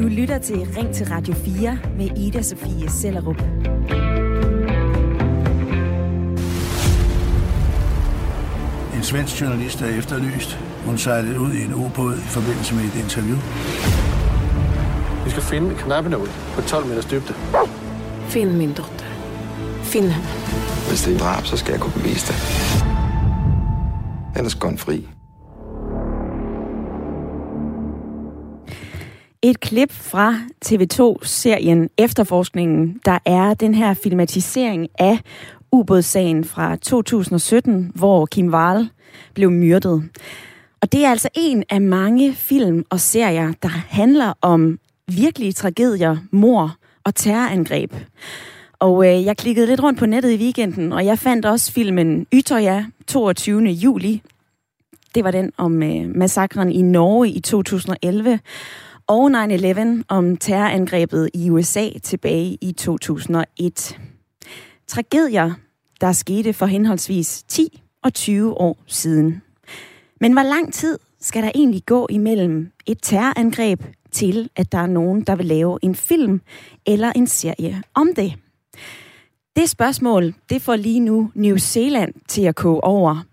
Du lytter til Ring til Radio 4 med Ida Sofie Sellerup. En svensk journalist er efterlyst. Hun sejlede ud i en ubåd i forbindelse med et interview. Vi skal finde knappenål på 12 meters dybde. Find min dotter. Find henne. Hvis det er drab, så skal jeg kunne bevise det. Ellers går fri. Et klip fra TV2-serien Efterforskningen, der er den her filmatisering af ubådssagen fra 2017, hvor Kim Wahl blev myrdet. Og det er altså en af mange film og serier, der handler om virkelige tragedier, mor og terrorangreb. Og øh, jeg klikkede lidt rundt på nettet i weekenden, og jeg fandt også filmen Ytøya 22. juli. Det var den om øh, massakren i Norge i 2011 og 9-11 om terrorangrebet i USA tilbage i 2001. Tragedier, der skete for henholdsvis 10 og 20 år siden. Men hvor lang tid skal der egentlig gå imellem et terrorangreb til, at der er nogen, der vil lave en film eller en serie om det? Det spørgsmål, det får lige nu New Zealand til at koge over.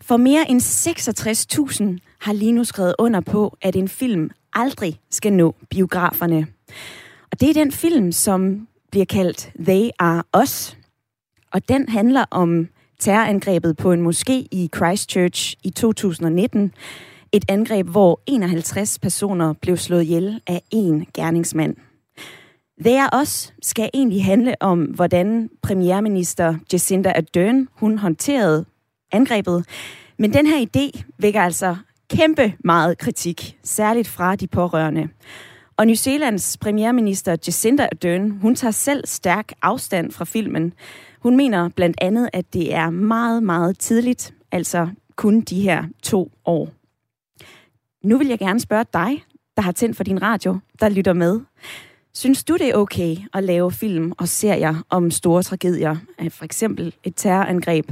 For mere end 66.000 har lige nu skrevet under på, at en film aldrig skal nå biograferne. Og det er den film, som bliver kaldt They Are Us. Og den handler om terrorangrebet på en moské i Christchurch i 2019. Et angreb, hvor 51 personer blev slået ihjel af én gerningsmand. They Are Us skal egentlig handle om, hvordan premierminister Jacinda Ardern hun håndterede angrebet. Men den her idé vækker altså kæmpe meget kritik, særligt fra de pårørende. Og New Zealands premierminister Jacinda Ardern, hun tager selv stærk afstand fra filmen. Hun mener blandt andet, at det er meget, meget tidligt, altså kun de her to år. Nu vil jeg gerne spørge dig, der har tændt for din radio, der lytter med. Synes du, det er okay at lave film og serier om store tragedier, for eksempel et terrorangreb?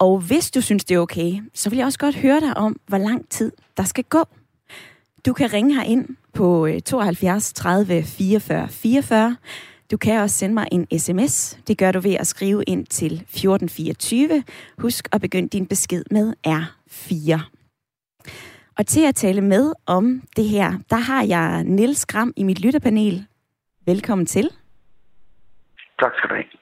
Og hvis du synes, det er okay, så vil jeg også godt høre dig om, hvor lang tid der skal gå. Du kan ringe her ind på 72 30 44 44. Du kan også sende mig en sms. Det gør du ved at skrive ind til 1424. Husk at begynde din besked med R4. Og til at tale med om det her, der har jeg Nils Gram i mit lytterpanel. Velkommen til. Tak skal du have.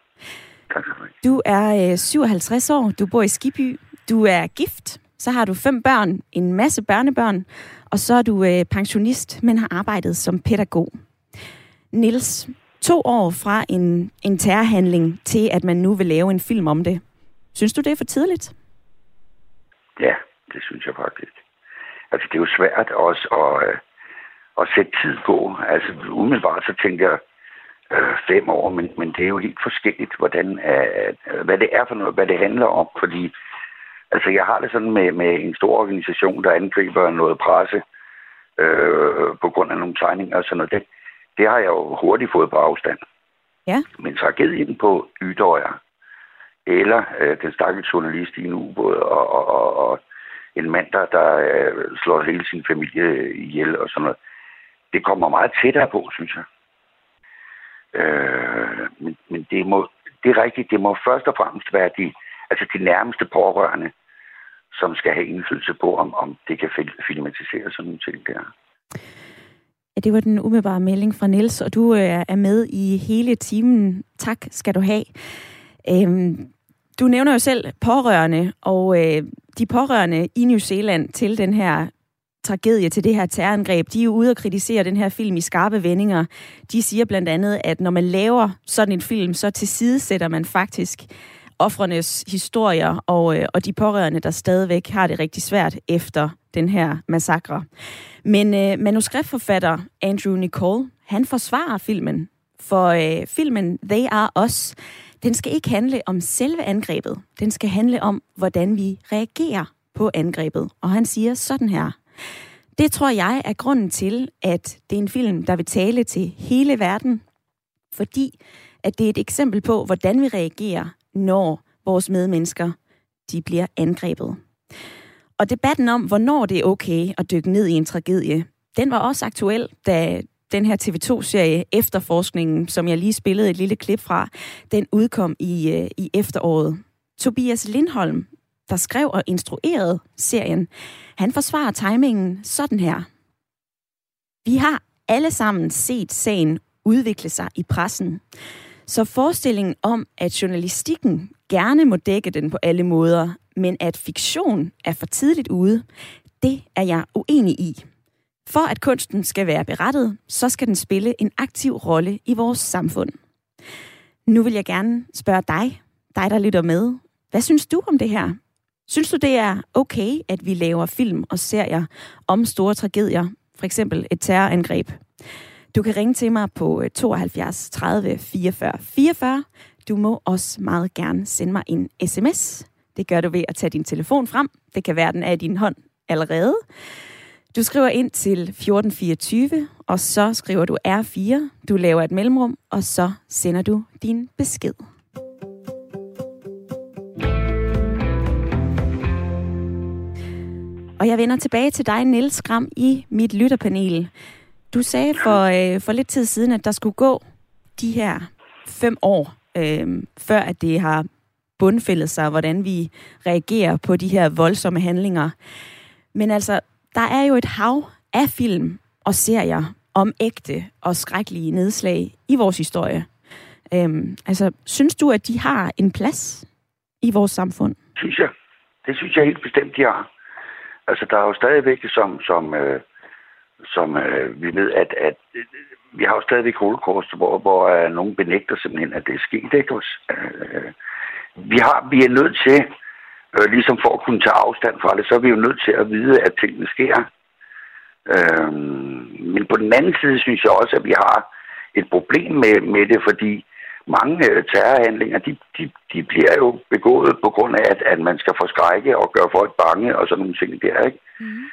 Tak skal du have. Du er øh, 57 år, du bor i Skiby, du er gift, så har du fem børn, en masse børnebørn, og så er du øh, pensionist, men har arbejdet som pædagog. Nils, to år fra en, en terrorhandling til, at man nu vil lave en film om det. Synes du, det er for tidligt? Ja, det synes jeg faktisk. Altså, det er jo svært også at, øh, at sætte tid på. Altså, umiddelbart så tænker jeg øh, fem år, men, men det er jo helt forskelligt, hvordan, øh, hvad det er for noget, hvad det handler om, fordi altså, jeg har det sådan med, med en stor organisation, der angriber noget presse øh, på grund af nogle tegninger og sådan noget. Det, det har jeg jo hurtigt fået på afstand. Ja. Men tragedien på Ydøjer, eller øh, den stakkels journalist i en ubåd, og, og, og, og en mand, der, der øh, slår hele sin familie ihjel og sådan noget, det kommer meget tættere på, synes jeg. Øh, men, men det, må, det er rigtigt, det må først og fremmest være de, altså de nærmeste pårørende, som skal have indflydelse på, om, om det kan filmatiseres sådan nogle ting der. Ja, det var den umiddelbare melding fra Niels, og du øh, er med i hele timen. Tak skal du have. Øhm, du nævner jo selv pårørende, og øh, de pårørende i New Zealand til den her tragedie, til det her terrorangreb, de er jo ude og kritisere den her film i skarpe vendinger. De siger blandt andet, at når man laver sådan en film, så tilsidesætter man faktisk offrenes historier og, øh, og de pårørende, der stadigvæk har det rigtig svært efter den her massakre. Men øh, manuskriptforfatter Andrew Nicole, han forsvarer filmen, for øh, filmen They Are Us, den skal ikke handle om selve angrebet. Den skal handle om, hvordan vi reagerer på angrebet. Og han siger sådan her. Det tror jeg er grunden til, at det er en film, der vil tale til hele verden, fordi at det er et eksempel på, hvordan vi reagerer, når vores medmennesker de bliver angrebet. Og debatten om, hvornår det er okay at dykke ned i en tragedie, den var også aktuel, da den her TV2-serie Efterforskningen, som jeg lige spillede et lille klip fra, den udkom i, øh, i efteråret. Tobias Lindholm, der skrev og instruerede serien, han forsvarer timingen sådan her. Vi har alle sammen set sagen udvikle sig i pressen. Så forestillingen om, at journalistikken gerne må dække den på alle måder, men at fiktion er for tidligt ude, det er jeg uenig i. For at kunsten skal være berettet, så skal den spille en aktiv rolle i vores samfund. Nu vil jeg gerne spørge dig, dig der lytter med. Hvad synes du om det her? Synes du, det er okay, at vi laver film og serier om store tragedier, for eksempel et terrorangreb? Du kan ringe til mig på 72 30 44 44. Du må også meget gerne sende mig en sms. Det gør du ved at tage din telefon frem. Det kan være, den er i din hånd allerede. Du skriver ind til 1424, og så skriver du R4. Du laver et mellemrum, og så sender du din besked. Og jeg vender tilbage til dig, Niels Gram, i mit lytterpanel. Du sagde for, øh, for lidt tid siden, at der skulle gå de her fem år, øh, før at det har bundfældet sig, hvordan vi reagerer på de her voldsomme handlinger. Men altså, der er jo et hav af film og serier om ægte og skrækkelige nedslag i vores historie. Øhm, altså, synes du, at de har en plads i vores samfund? Synes jeg. Det synes jeg helt bestemt, de har. Altså, der er jo stadigvæk, som, som, øh, som øh, vi ved, at, at øh, vi har jo stadigvæk holocaust, hvor, hvor øh, nogen benægter simpelthen, at det er sket. Ikke? Øh, vi, har, vi er nødt til, øh, ligesom for at kunne tage afstand fra det, så er vi jo nødt til at vide, at tingene sker. Øh, men på den anden side synes jeg også, at vi har et problem med, med det, fordi mange øh, terrorhandlinger, de, de, de bliver jo begået på grund af, at, at man skal forskrække og gøre folk bange og sådan nogle ting der, ikke? Mm.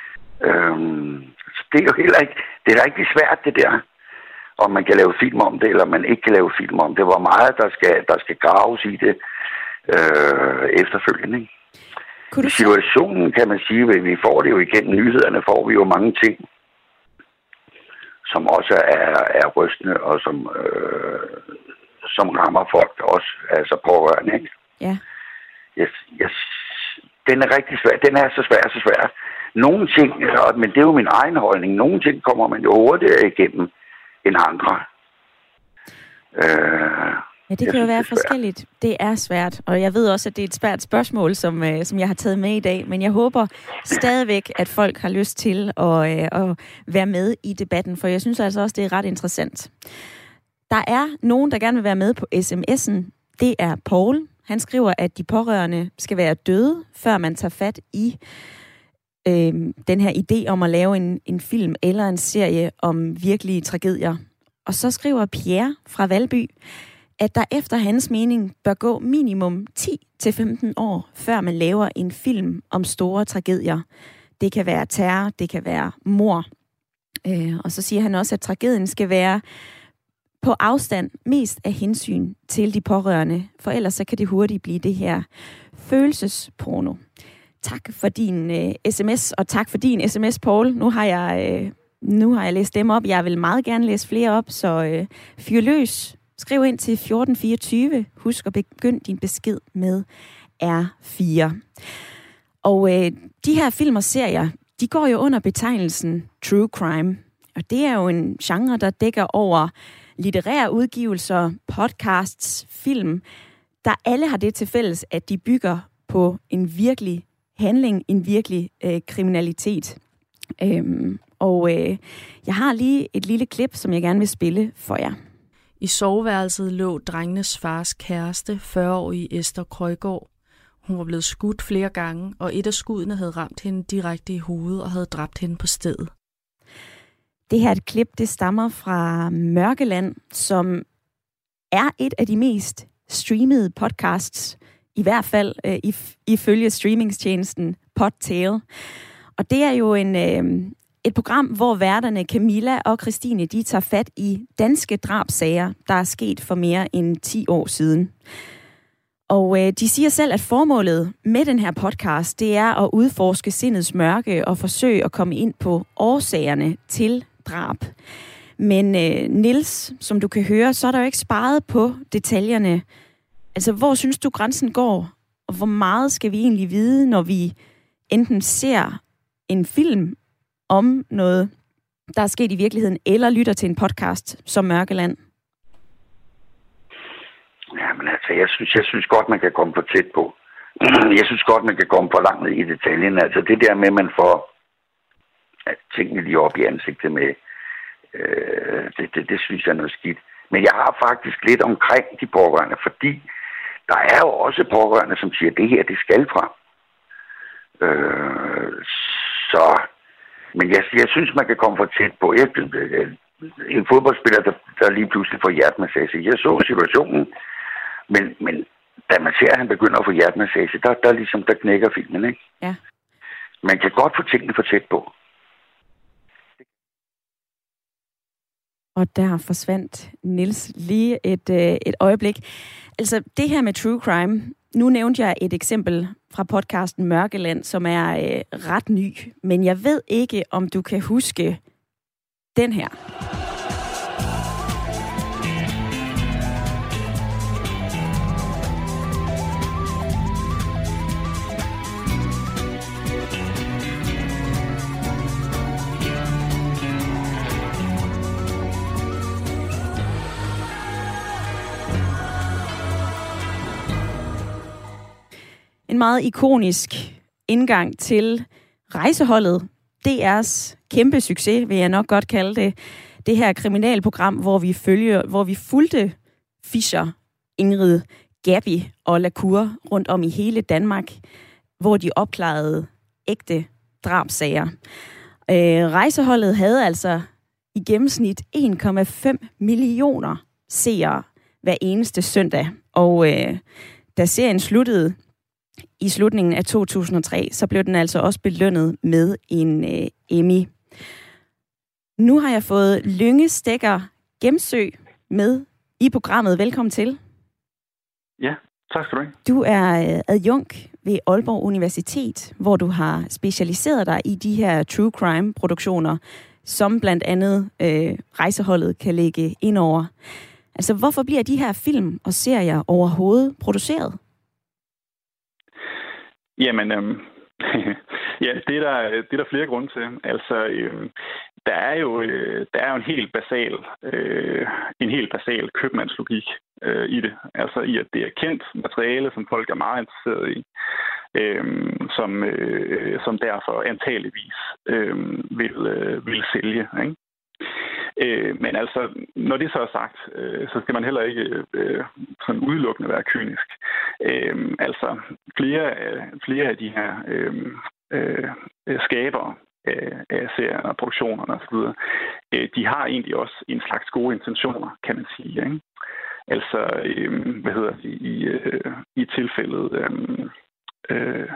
Øhm, så det er jo heller ikke, det er rigtig svært det der, om man kan lave film om det, eller man ikke kan lave film om det. Hvor meget der skal, der skal graves i det øh, efterfølgende, ikke? I situationen kan man sige, at vi får det jo igennem nyhederne, får vi jo mange ting, som også er, er rystende, og som, øh, som rammer folk også, altså pårørende. Ikke? Ja. Yes, yes. Den er rigtig svær. Den er så svær, så svær. Nogle ting, men det er jo min egen holdning, nogle ting kommer man jo hurtigere igennem end andre. Øh, Ja, det kan jo være det forskelligt. Det er svært, og jeg ved også, at det er et svært spørgsmål, som, øh, som jeg har taget med i dag, men jeg håber stadigvæk, at folk har lyst til at, øh, at være med i debatten, for jeg synes altså også, det er ret interessant. Der er nogen, der gerne vil være med på sms'en. Det er Paul. Han skriver, at de pårørende skal være døde, før man tager fat i øh, den her idé om at lave en, en film eller en serie om virkelige tragedier. Og så skriver Pierre fra Valby, at der efter hans mening bør gå minimum 10-15 år, før man laver en film om store tragedier. Det kan være terror, det kan være mor. Øh, og så siger han også, at tragedien skal være på afstand mest af hensyn til de pårørende, for ellers så kan det hurtigt blive det her følelsesporno. Tak for din øh, sms, og tak for din sms, Paul. Nu har jeg, øh, nu har jeg læst dem op. Jeg vil meget gerne læse flere op, så øh, fyr løs Skriv ind til 1424. Husk at begynde din besked med R4. Og øh, de her film og serier, de går jo under betegnelsen true crime. Og det er jo en genre, der dækker over litterære udgivelser, podcasts, film, der alle har det til fælles, at de bygger på en virkelig handling, en virkelig øh, kriminalitet. Øhm, og øh, jeg har lige et lille klip, som jeg gerne vil spille for jer. I soveværelset lå drengenes fars kæreste, 40-årige Esther Krøjgaard. Hun var blevet skudt flere gange, og et af skuddene havde ramt hende direkte i hovedet og havde dræbt hende på stedet. Det her et klip, det stammer fra Mørkeland, som er et af de mest streamede podcasts, i hvert fald øh, ifølge streamingstjenesten Podtail. Og det er jo en, øh, et program, hvor værterne Camilla og Christine, de tager fat i danske drabsager, der er sket for mere end 10 år siden. Og øh, de siger selv, at formålet med den her podcast, det er at udforske sindets mørke og forsøge at komme ind på årsagerne til drab. Men øh, Nils, som du kan høre, så er der jo ikke sparet på detaljerne. Altså, hvor synes du grænsen går? Og hvor meget skal vi egentlig vide, når vi enten ser en film om noget, der er sket i virkeligheden, eller lytter til en podcast som Mørkeland? Ja, men altså, jeg synes, jeg synes godt, man kan komme for tæt på. Jeg synes godt, man kan komme for langt ned i detaljen. Altså det der med, at man får tingene lige op i ansigtet med, øh, det, det, det synes jeg er noget skidt. Men jeg har faktisk lidt omkring de pårørende, fordi der er jo også pårørende, som siger, at det her, det skal frem. Øh, så, men jeg, jeg synes, man kan komme for tæt på. Jeg, en fodboldspiller, der, der lige pludselig får hjertemassage. Jeg så situationen, men, men da man ser, at han begynder at få hjertemassage, der, der, ligesom, der knækker filmen, ikke? Ja. Man kan godt få tingene for tæt på. Og der forsvandt Nils lige et, øh, et øjeblik. Altså, det her med true crime, nu nævnte jeg et eksempel fra podcasten Mørkeland, som er øh, ret ny, men jeg ved ikke, om du kan huske den her. En meget ikonisk indgang til rejseholdet. DR's kæmpe succes, vil jeg nok godt kalde det. Det her kriminalprogram, hvor vi følger, hvor vi fulgte Fischer, Ingrid, Gabi og Lacour rundt om i hele Danmark, hvor de opklarede ægte drabsager. Øh, rejseholdet havde altså i gennemsnit 1,5 millioner seere hver eneste søndag. Og øh, da serien sluttede, i slutningen af 2003, så blev den altså også belønnet med en øh, Emmy. Nu har jeg fået Lynge Stikker Gemsø med i programmet. Velkommen til. Ja, tak skal du have. Du er øh, adjunkt ved Aalborg Universitet, hvor du har specialiseret dig i de her true crime produktioner, som blandt andet øh, rejseholdet kan lægge ind over. Altså, hvorfor bliver de her film og serier overhovedet produceret? Jamen, øhm, ja, det er, der, det er der flere grunde til. Altså, øhm, der er jo øh, der er jo en helt basal øh, en helt basal købmandslogik øh, i det. Altså i at det er kendt materiale, som folk er meget interesseret i, øh, som øh, som derfor antageligvis øh, vil øh, vil sælge. Ikke? Øh, men altså, når det så er sagt, øh, så skal man heller ikke øh, sådan udelukkende være kynisk. Øh, altså, flere, flere af de her øh, øh, skabere af, serierne og produktionerne osv., øh, de har egentlig også en slags gode intentioner, kan man sige. Ikke? Altså, øh, hvad hedder det, i, øh, i tilfældet... Øh, øh,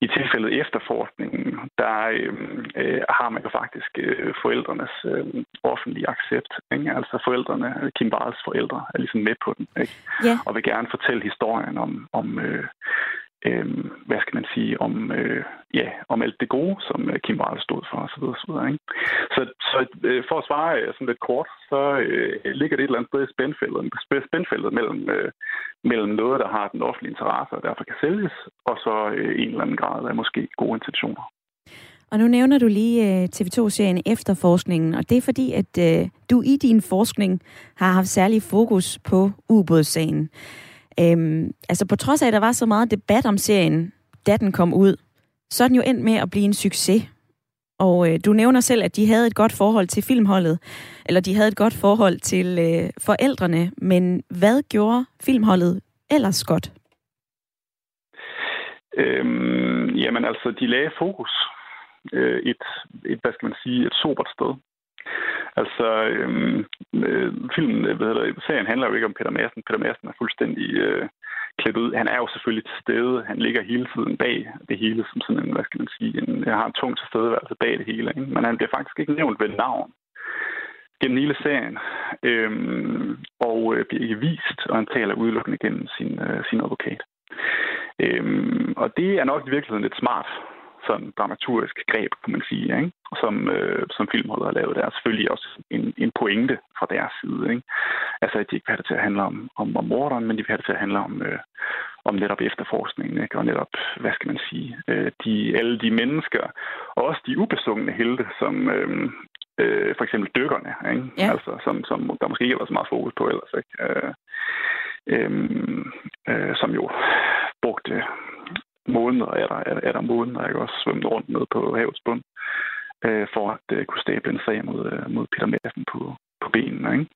i tilfældet efterforskningen, der øh, øh, har man jo faktisk øh, forældrenes øh, offentlige accept. Ikke? Altså forældrene, Kim Barrels forældre, er ligesom med på den. Ikke? Ja. Og vil gerne fortælle historien om, om øh, øh, hvad skal man sige, om, øh, ja, om alt det gode, som øh, Kim Wall stod for osv. Så, videre, ikke? så, så øh, for at svare øh, sådan lidt kort, så øh, ligger det et eller andet sted i spændfældet, spændfældet mellem, øh, mellem noget, der har den offentlige interesse og derfor kan sælges, og så øh, en eller anden grad af måske gode intentioner. Og nu nævner du lige øh, TV2-serien Efterforskningen, og det er fordi, at øh, du i din forskning har haft særlig fokus på ubådssagen. Øhm, altså på trods af, at der var så meget debat om serien, da den kom ud, så er den jo endt med at blive en succes. Og øh, du nævner selv, at de havde et godt forhold til filmholdet, eller de havde et godt forhold til øh, forældrene, men hvad gjorde filmholdet ellers godt? Øhm, jamen altså, de lagde fokus øh, et, et, hvad skal man sige, et sobert sted. Altså, øhm, øh, filmen, øh, hvad hedder det, serien handler jo ikke om Peter Madsen. Peter Madsen er fuldstændig øh, klædt ud. Han er jo selvfølgelig til stede. Han ligger hele tiden bag det hele, som sådan en, hvad skal man sige, en, jeg har en tung tilstedeværelse bag det hele. Ikke? Men han bliver faktisk ikke nævnt ved navn gennem hele serien, øhm, og øh, bliver ikke vist, og han taler udelukkende gennem sin, øh, sin advokat. Øhm, og det er nok i virkeligheden lidt smart sådan dramaturgisk greb, kan man sige, ikke? Som, øh, som filmholdet har lavet. Der er selvfølgelig også en, en pointe fra deres side. Ikke? Altså, at de ikke vil have det til at handle om, om, om morderen, men de vil have det til at handle om, øh, om netop efterforskningen, ikke? og netop, hvad skal man sige, øh, de, alle de mennesker, og også de ubesungne helte, som øh, øh, for eksempel dykkerne, ikke? Ja. Altså, som, som der måske ikke været så meget fokus på ellers. Ikke? Øh, øh, øh, som jo brugte måneder, er der, er, er der måneder, ikke? også svømmet rundt ned på havets bund, øh, for at øh, kunne stable en sag mod, øh, mod Peter Madsen på, på benene. Ikke?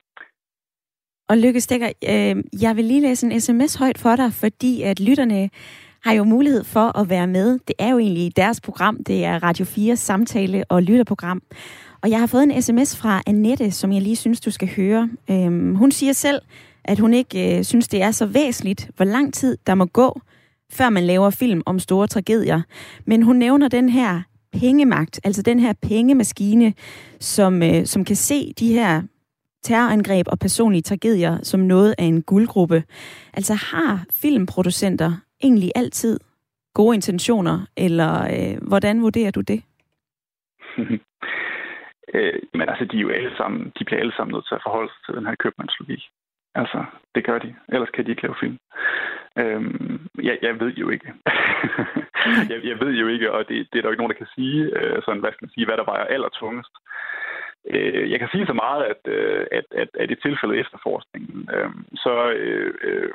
Og Lykke Stikker, øh, jeg vil lige læse en sms højt for dig, fordi at lytterne har jo mulighed for at være med. Det er jo egentlig deres program. Det er Radio 4 samtale- og lytterprogram. Og jeg har fået en sms fra Annette, som jeg lige synes, du skal høre. Øhm, hun siger selv, at hun ikke øh, synes, det er så væsentligt, hvor lang tid der må gå, før man laver film om store tragedier. Men hun nævner den her pengemagt, altså den her pengemaskine, som, øh, som kan se de her terrorangreb og personlige tragedier som noget af en guldgruppe. Altså har filmproducenter egentlig altid gode intentioner, eller øh, hvordan vurderer du det? øh, men altså, de er jo alle sammen, de bliver alle sammen nødt til at forholde sig til den her købmandslogik. Altså, det gør de. Ellers kan de ikke lave film. Øhm, jeg, jeg ved jo ikke. jeg, jeg ved jo ikke, og det, det er der jo ikke nogen, der kan sige, øh, sådan, hvad skal man sige, hvad der vejer allertungest. Øh, jeg kan sige så meget, at, øh, at, at, at i tilfældet efterforskningen, øh, så, øh, øh,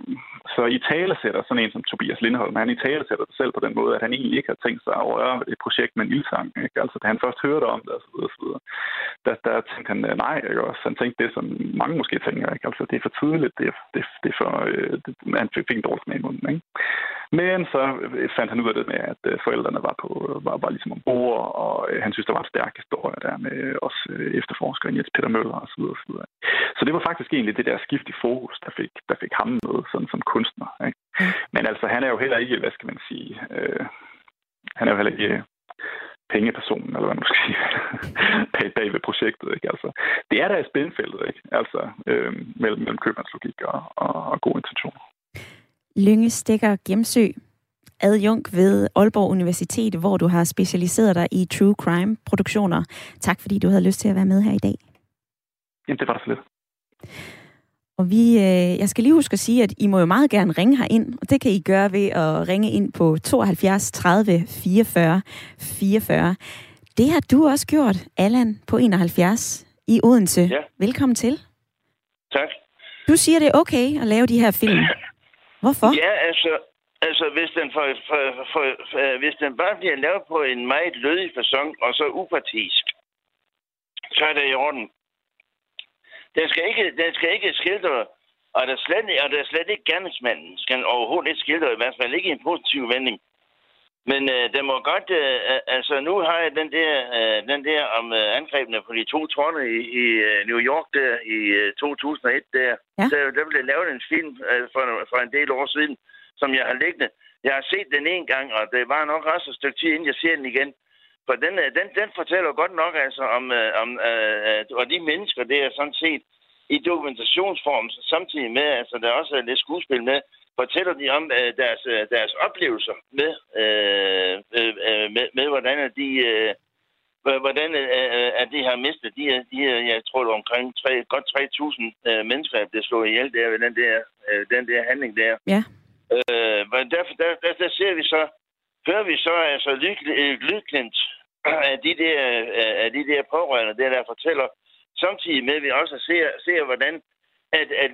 så i tale sætter sådan en som Tobias Lindholm, han i tale sætter sig selv på den måde, at han egentlig ikke har tænkt sig at røre et projekt med en ildsang. Ikke? Altså, da han først hørte om det, osv., osv. der, der tænkte han, øh, nej, ikke også? Han tænkte det, som mange måske tænker, ikke? Altså, det er for tidligt, det er, det, det er for, øh, det, han fik en dårlig smag i munden, ikke? Men så fandt han ud af det med, at forældrene var, på, var, var ligesom ombord, og han synes, der var en stærk historie der med også efterforskeren Jens Peter Møller osv. Så, videre. så det var faktisk egentlig det der skift i fokus, der fik, der fik ham noget sådan, som kunstner. Ikke? Men altså, han er jo heller ikke, hvad skal man sige, øh, han er jo heller ikke pengepersonen, eller hvad man skal sige, bag, bag ved projektet. Ikke? Altså, det er der i spændfeltet, ikke? Altså, øh, mellem, mellem købmandslogik og, og, og gode intentioner. Lynge Stikker Gemsø, adjunkt ved Aalborg Universitet, hvor du har specialiseret dig i true crime produktioner. Tak fordi du havde lyst til at være med her i dag. Jamen, det var da så lidt. Og vi, øh, jeg skal lige huske at sige, at I må jo meget gerne ringe her ind, og det kan I gøre ved at ringe ind på 72 30 44 44. Det har du også gjort, Allan, på 71 i Odense. Ja. Velkommen til. Tak. Du siger, det er okay at lave de her film. Hvorfor? Ja, altså, altså hvis, den for, for, for, for, hvis den bare bliver lavet på en meget lødig fasong, og så upartisk, så er det i orden. Den skal ikke, den skal ikke skildre, og der slet, og der slet ikke gerningsmanden, skal overhovedet ikke skildre, i hvert fald ikke i en positiv vending. Men øh, den må godt, øh, altså nu har jeg den der, øh, den der om øh, angrebene på de to tårne i, i øh, New York der i øh, 2001 der. Ja. Så der blev lavet en film øh, for, for en del år siden, som jeg har liggende. Jeg har set den en gang, og det var nok også et stykke tid, inden jeg ser den igen. For den, øh, den, den fortæller godt nok altså om, øh, om øh, og de mennesker, det er sådan set i dokumentationsform, samtidig med, altså der er også lidt skuespil med, fortæller de om øh, deres, øh, deres oplevelser med, øh, øh, med, med hvordan de, øh, hvordan øh, at de har mistet, de, de jeg tror det var omkring 3, godt 3.000 øh, mennesker, der blev slået ihjel der ved den der, øh, den der handling der. Ja. Øh, men derfor, der, der, der ser vi så, hører vi så altså lyd, lydklint af de der, af de der pårørende, der, der fortæller, samtidig med, at vi også ser, ser hvordan at, at,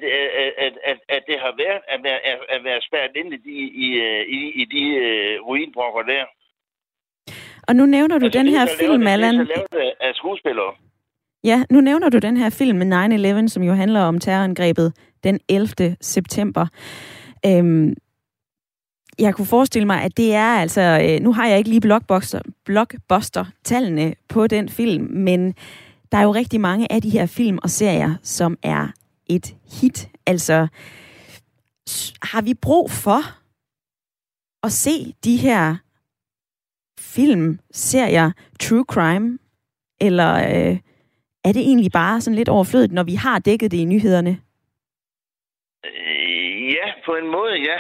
at, at, at, det har været at være, at være spærret ind i de, i, i, i de uh, ruinbrokker der. Og nu nævner du Altså, den er her film, Allan. Det er så lavet af skuespillere. Ja, nu nævner du den her film med 9-11, som jo handler om terrorangrebet den 11. september. Øhm, jeg kunne forestille mig, at det er altså... Øh, nu har jeg ikke lige blockbuster, blockbuster-tallene på den film, men der er jo rigtig mange af de her film og serier, som er et hit. Altså, har vi brug for at se de her film, serier, true crime, eller øh, er det egentlig bare sådan lidt overflødigt, når vi har dækket det i nyhederne? Øh, ja, på en måde, ja.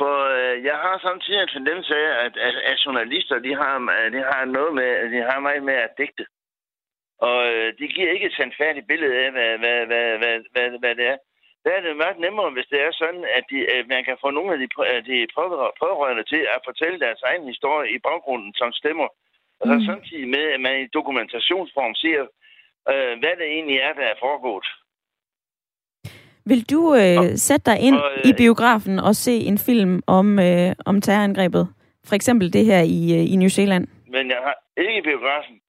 For øh, jeg har samtidig en tendens af, at, at, at journalister, de har, øh, de har noget med, de har meget med at digte. Og øh, de giver ikke et sandfærdigt billede af, hvad, hvad, hvad, hvad, hvad, hvad det er. Der er det meget nemmere, hvis det er sådan, at de, at man kan få nogle af de, de pårørende til at fortælle deres egen historie i baggrunden som stemmer. Og så mm. samtidig med, at man i dokumentationsform ser, øh, hvad det egentlig er, der er foregået. Vil du øh, sætte dig ind og, øh, i biografen og se en film om, øh, om terrorangrebet? For eksempel det her i, øh, i New Zealand. Men jeg har ikke biografen.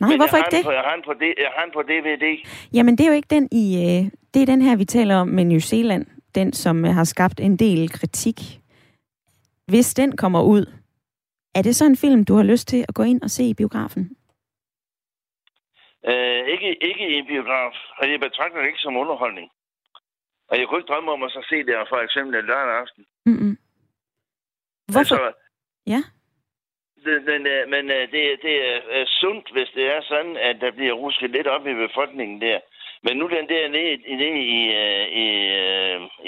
Nej, men hvorfor ikke det? På, jeg, har den på, jeg har den på DVD. Jamen, det er jo ikke den i... Øh, det er den her, vi taler om med New Zealand. Den, som øh, har skabt en del kritik. Hvis den kommer ud, er det så en film, du har lyst til at gå ind og se i biografen? Øh, ikke, ikke i en biograf, og jeg betragter det ikke som underholdning. Og jeg kunne ikke drømme om at så se det for eksempel en lørdag aften. Mm-hmm. Hvorfor? Altså, ja. Det, men øh, men øh, det, det er sundt, hvis det er sådan, at der bliver rusket lidt op i befolkningen der. Men nu den der nede, nede i, øh, i,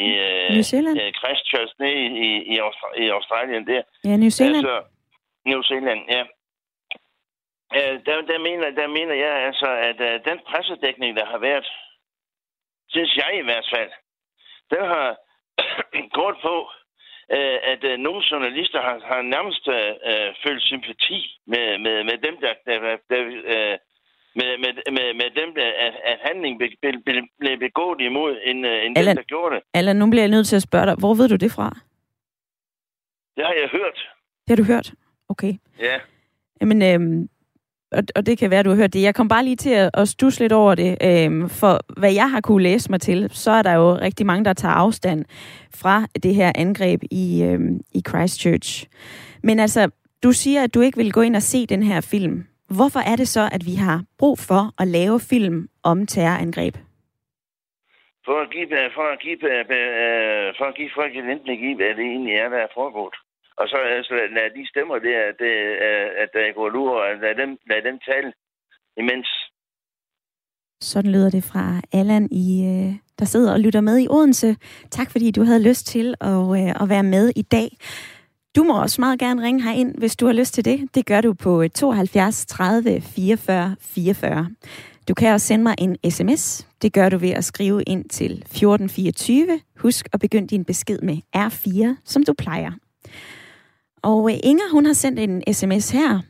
i, i New Zealand? Christchurch, nede i, i, Austra- i Australien der. Ja, New Zealand. Altså, New Zealand, ja. Der, der, mener, der mener jeg altså, at den pressedækning, der har været, synes jeg i hvert fald, den har gået på, øh, at øh, nogle journalister har, har nærmest øh, følt sympati med, med, med dem, der, der, der øh, med, med, med, med dem, der, at, at handlingen blev, blev, blev begået imod en, en Allan, dem, der gjorde det. Allan, nu bliver jeg nødt til at spørge dig, hvor ved du det fra? Det har jeg hørt. Det har du hørt? Okay. Ja. Jamen, øhm, og, og det kan være, du har hørt det. Jeg kom bare lige til at, at stusse lidt over det, øhm, for hvad jeg har kunne læse mig til, så er der jo rigtig mange, der tager afstand fra det her angreb i, øhm, i Christchurch. Men altså, du siger, at du ikke vil gå ind og se den her film. Hvorfor er det så, at vi har brug for at lave film om terrorangreb? For at give, øh, for at give, øh, øh, for at give folk et indblik i, hvad det egentlig er, der er foregået. Og så altså, lad de stemmer der, at, det, at der går lur, og lad dem, lad dem tale imens. Sådan lyder det fra Allan, i, øh, der sidder og lytter med i Odense. Tak fordi du havde lyst til at, øh, at være med i dag. Du må også meget gerne ringe herind, hvis du har lyst til det. Det gør du på 72 30 44 44. Du kan også sende mig en sms. Det gør du ved at skrive ind til 1424. Husk at begynde din besked med R4, som du plejer. Og øh, Inger, hun har sendt en sms her.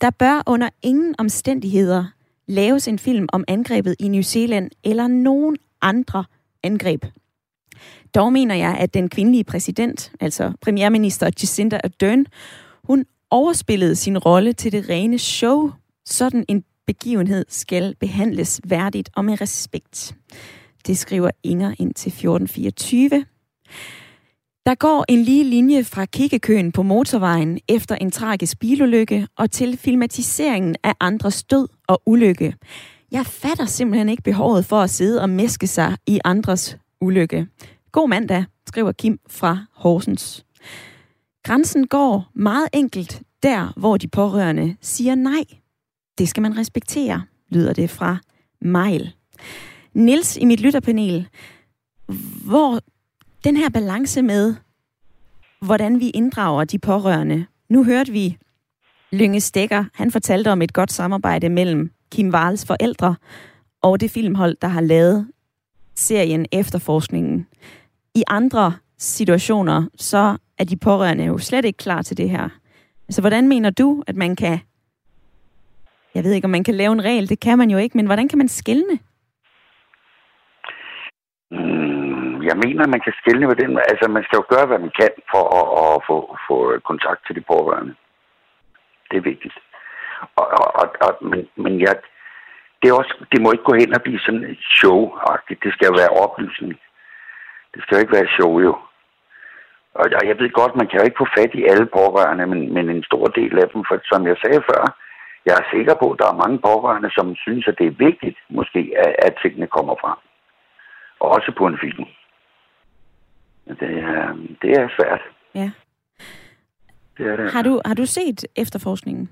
Der bør under ingen omstændigheder laves en film om angrebet i New Zealand eller nogen andre angreb. Dog mener jeg, at den kvindelige præsident, altså premierminister Jacinda Ardern, hun overspillede sin rolle til det rene show. Sådan en begivenhed skal behandles værdigt og med respekt. Det skriver Inger ind til 1424. Der går en lige linje fra kikkekøen på motorvejen efter en tragisk bilulykke og til filmatiseringen af andres død og ulykke. Jeg fatter simpelthen ikke behovet for at sidde og meske sig i andres ulykke. God mandag, skriver Kim fra Horsens. Grænsen går meget enkelt der, hvor de pårørende siger nej. Det skal man respektere, lyder det fra Mejl. Nils i mit lytterpanel, hvor den her balance med, hvordan vi inddrager de pårørende. Nu hørte vi Lynge Stikker, han fortalte om et godt samarbejde mellem Kim Wahls forældre og det filmhold, der har lavet serien Efterforskningen. I andre situationer, så er de pårørende jo slet ikke klar til det her. Altså, hvordan mener du, at man kan... Jeg ved ikke, om man kan lave en regel, det kan man jo ikke, men hvordan kan man skille? Mm, jeg mener, man kan skille med den. Altså, man skal jo gøre, hvad man kan for at, at få, få kontakt til de pårørende. Det er vigtigt. Og, og, og, men, men jeg, det, er også, det må ikke gå hen og blive sådan et show -agtigt. Det skal jo være oplysning. Det skal jo ikke være show, jo. Og jeg ved godt, man kan jo ikke få fat i alle pårørende, men, men en stor del af dem, for som jeg sagde før, jeg er sikker på, at der er mange pårørende, som synes, at det er vigtigt, måske, at, at tingene kommer frem. Også på en film. Det er, det er svært. Ja. Det er det. Har du, har du set efterforskningen?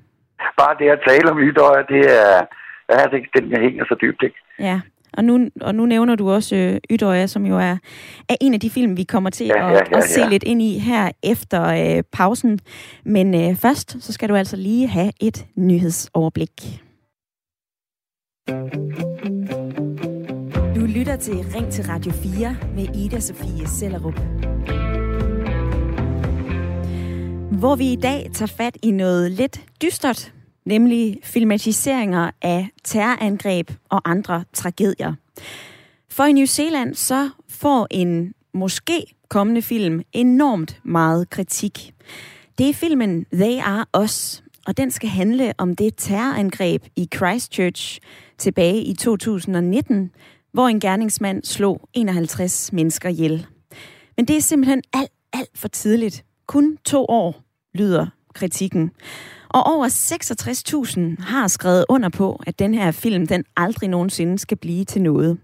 Bare det at tale om ytøjer, det er, ja, det, den jeg hænger så dybt, ikke? Ja. Og nu, og nu nævner du også øh, Ydøja, som jo er, er en af de film, vi kommer til Ja, at, ja, ja, at se ja. lidt ind i her efter øh, pausen. Men øh, først, så skal du altså lige have et nyhedsoverblik. Du lytter til Ring til Radio 4 med Ida Sofie Sellerup. Hvor vi i dag tager fat i noget lidt dystert, nemlig filmatiseringer af terrorangreb og andre tragedier. For i New Zealand så får en måske kommende film enormt meget kritik. Det er filmen They Are Us, og den skal handle om det terrorangreb i Christchurch tilbage i 2019, hvor en gerningsmand slog 51 mennesker ihjel. Men det er simpelthen alt, alt for tidligt. Kun to år, lyder kritikken. Og over 66.000 har skrevet under på, at den her film, den aldrig nogensinde skal blive til noget.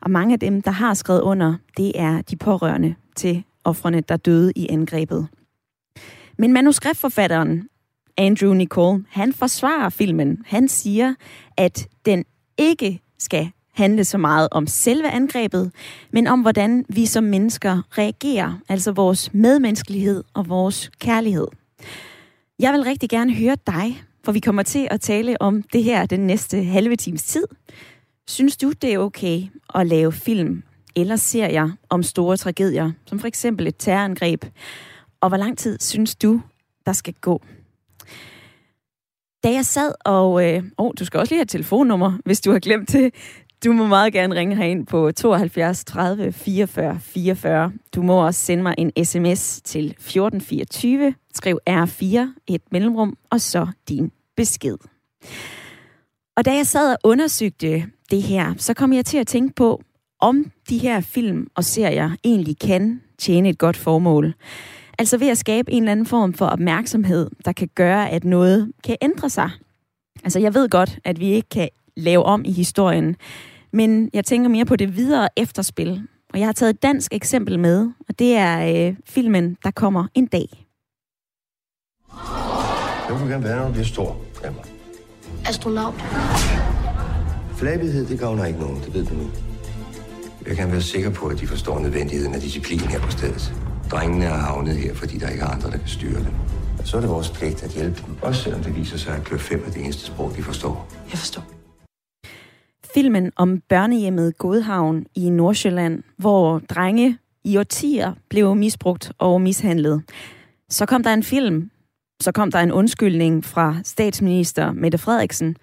Og mange af dem, der har skrevet under, det er de pårørende til offrene, der døde i angrebet. Men manuskriptforfatteren Andrew Nicole, han forsvarer filmen. Han siger, at den ikke skal handle så meget om selve angrebet, men om hvordan vi som mennesker reagerer, altså vores medmenneskelighed og vores kærlighed. Jeg vil rigtig gerne høre dig, for vi kommer til at tale om det her den næste halve times tid. Synes du, det er okay at lave film eller serier om store tragedier, som for eksempel et terrorangreb? Og hvor lang tid synes du, der skal gå? Da jeg sad og... Øh, oh, du skal også lige have et telefonnummer, hvis du har glemt det. Du må meget gerne ringe herind på 72 30 44 44. Du må også sende mig en sms til 1424. Skriv R4, et mellemrum, og så din besked. Og da jeg sad og undersøgte det her, så kom jeg til at tænke på, om de her film og serier egentlig kan tjene et godt formål. Altså ved at skabe en eller anden form for opmærksomhed, der kan gøre, at noget kan ændre sig. Altså jeg ved godt, at vi ikke kan lave om i historien, men jeg tænker mere på det videre efterspil. Og jeg har taget et dansk eksempel med, og det er øh, filmen Der kommer en dag. Jeg vil gerne være, når du bliver stor, Emma. Astronaut. Flabighed, det gavner ikke nogen, det ved du nu. Jeg kan være sikker på, at de forstår nødvendigheden af disciplin her på stedet. Drengene er havnet her, fordi der ikke er andre, der kan styre dem. Og så er det vores pligt at hjælpe dem, også selvom det viser sig, at klør 5 er det eneste sprog, de forstår. Jeg forstår. Filmen om børnehjemmet Godhavn i Nordsjælland, hvor drenge i årtier blev misbrugt og mishandlet. Så kom der en film, så kom der en undskyldning fra statsminister Mette Frederiksen,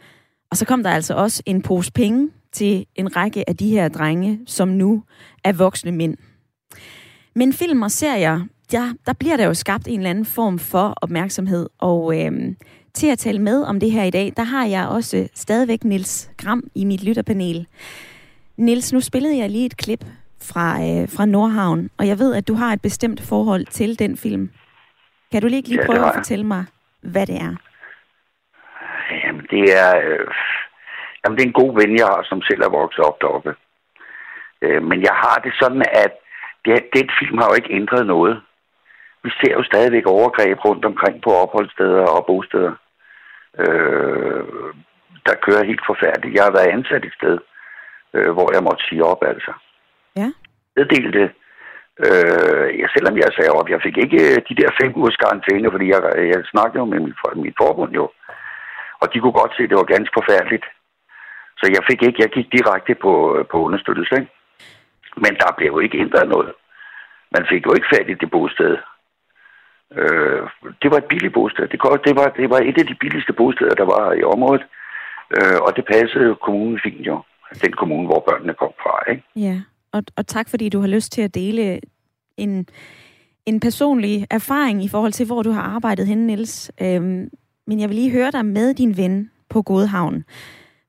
og så kom der altså også en pose penge til en række af de her drenge, som nu er voksne mænd. Men film og serier, ja, der bliver der jo skabt en eller anden form for opmærksomhed, og øh, til at tale med om det her i dag, der har jeg også stadigvæk Nils Gram i mit lytterpanel. Nils, nu spillede jeg lige et klip fra, øh, fra Nordhavn, og jeg ved, at du har et bestemt forhold til den film. Kan du lige, lige Ja, prøve at fortælle mig, hvad det er? Jamen, det er, øh, jamen, det er en god ven, jeg har, som selv er vokset op deroppe. Øh, men jeg har det sådan, at det, den film har jo ikke ændret noget. Vi ser jo stadigvæk overgreb rundt omkring på opholdssteder og bosteder. Øh, der kører helt forfærdeligt. Jeg har været ansat et sted, øh, hvor jeg måtte sige op, altså. Ja. Meddelte, øh, ja, selvom jeg sagde op, jeg fik ikke øh, de der fem ugers karantæne, fordi jeg, jeg snakkede jo med mit, mit forbund jo. Og de kunne godt se, at det var ganske forfærdeligt. Så jeg fik ikke, jeg gik direkte på, på understøttelse, ikke? Men der blev jo ikke ændret noget. Man fik jo ikke fat i det bosted. Øh, det var et billigt bosted. Det, det, var, det var et af de billigste bosteder, der var i området. Øh, og det passede kommunen fint jo. Den kommune, hvor børnene kom fra, ikke? Ja, og, og tak fordi du har lyst til at dele en, en personlig erfaring i forhold til, hvor du har arbejdet henne, Niels. Øhm, men jeg vil lige høre dig med din ven på Godhavn.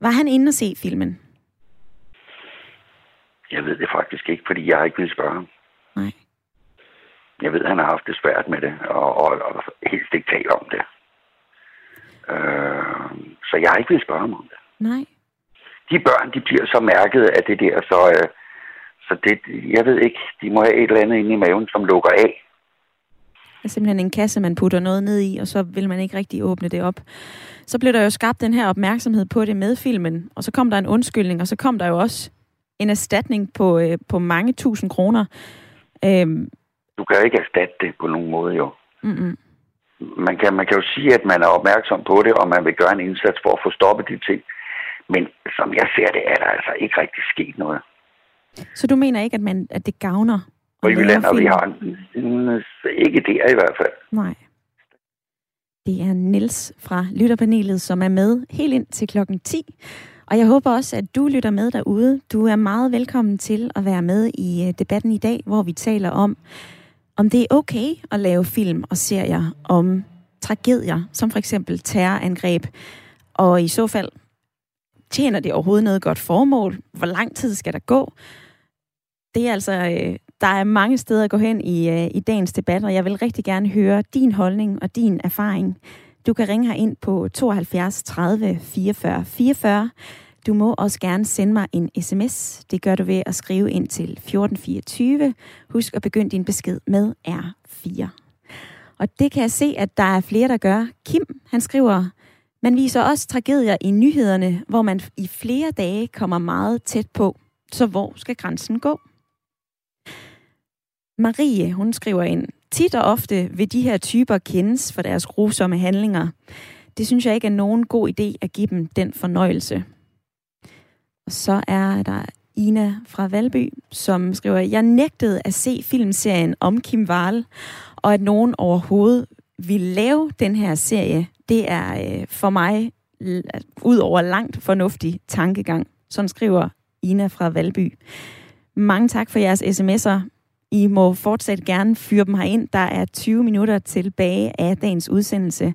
Var han inde og se filmen? Jeg ved det faktisk ikke, fordi jeg har ikke ville spørge ham. Nej. Jeg ved, han har haft det svært med det, og, og, og helst ikke tale om det. Øh, så jeg har ikke ville spørge ham om det. Nej. De børn, de bliver så mærket af det der, så, øh, så det, jeg ved ikke, de må have et eller andet inde i maven, som lukker af. Det er simpelthen en kasse, man putter noget ned i, og så vil man ikke rigtig åbne det op. Så blev der jo skabt den her opmærksomhed på det med filmen, og så kom der en undskyldning, og så kom der jo også en erstatning på, øh, på mange tusind kroner. Øhm. Du kan ikke erstatte det på nogen måde, jo. Mm-mm. Man kan, man kan jo sige, at man er opmærksom på det, og man vil gøre en indsats for at få stoppet de ting. Men som jeg ser det, er der altså ikke rigtig sket noget. Så du mener ikke, at, man, at det gavner? Og i Jylland, og vi har ikke der i hvert fald. Nej. Det er Nils fra Lytterpanelet, som er med helt ind til klokken 10. Og jeg håber også, at du lytter med derude. Du er meget velkommen til at være med i øh, debatten i dag, hvor vi taler om, om det er okay at lave film og serier om tragedier, som for eksempel terrorangreb. Og i så fald, tjener det overhovedet noget godt formål? Hvor lang tid skal der gå? Det er altså, øh, der er mange steder at gå hen i, øh, i dagens debat, og jeg vil rigtig gerne høre din holdning og din erfaring. Du kan ringe her ind på 72 30 44 44. Du må også gerne sende mig en sms. Det gør du ved at skrive ind til 1424. Husk at begynde din besked med R4. Og det kan jeg se, at der er flere, der gør. Kim, han skriver, man viser også tragedier i nyhederne, hvor man i flere dage kommer meget tæt på. Så hvor skal grænsen gå? Marie, hun skriver ind, tit og ofte vil de her typer kendes for deres grusomme handlinger. Det synes jeg ikke er nogen god idé at give dem den fornøjelse. Og så er der Ina fra Valby, som skriver, jeg nægtede at se filmserien om Kim Wahl, og at nogen overhovedet vil lave den her serie, det er øh, for mig ud over langt fornuftig tankegang. Sådan skriver Ina fra Valby. Mange tak for jeres sms'er. I må fortsat gerne fyre dem herind. Der er 20 minutter tilbage af dagens udsendelse.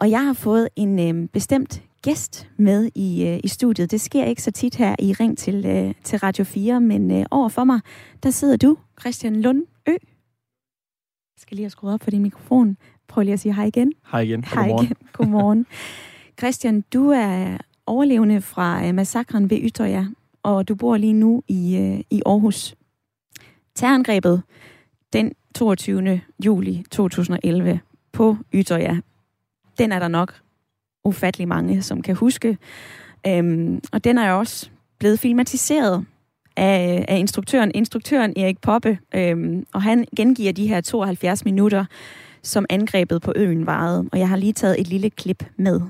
Og jeg har fået en øh, bestemt gæst med i, øh, i studiet. Det sker ikke så tit her i Ring til, øh, til Radio 4, men øh, over for mig, der sidder du, Christian Lund Ø. Jeg skal lige have skruet op på din mikrofon. Prøv lige at sige hej igen. Hej igen. Hej godmorgen. igen. Godmorgen. Christian, du er overlevende fra øh, massakren ved Ytterja, og du bor lige nu i, øh, i Aarhus. Terrorangrebet den 22. juli 2011 på Ytterja, den er der nok ufattelig mange, som kan huske. Øhm, og den er jo også blevet filmatiseret af, af instruktøren, instruktøren Erik Poppe, øhm, og han gengiver de her 72 minutter, som angrebet på øen varede. Og jeg har lige taget et lille klip med.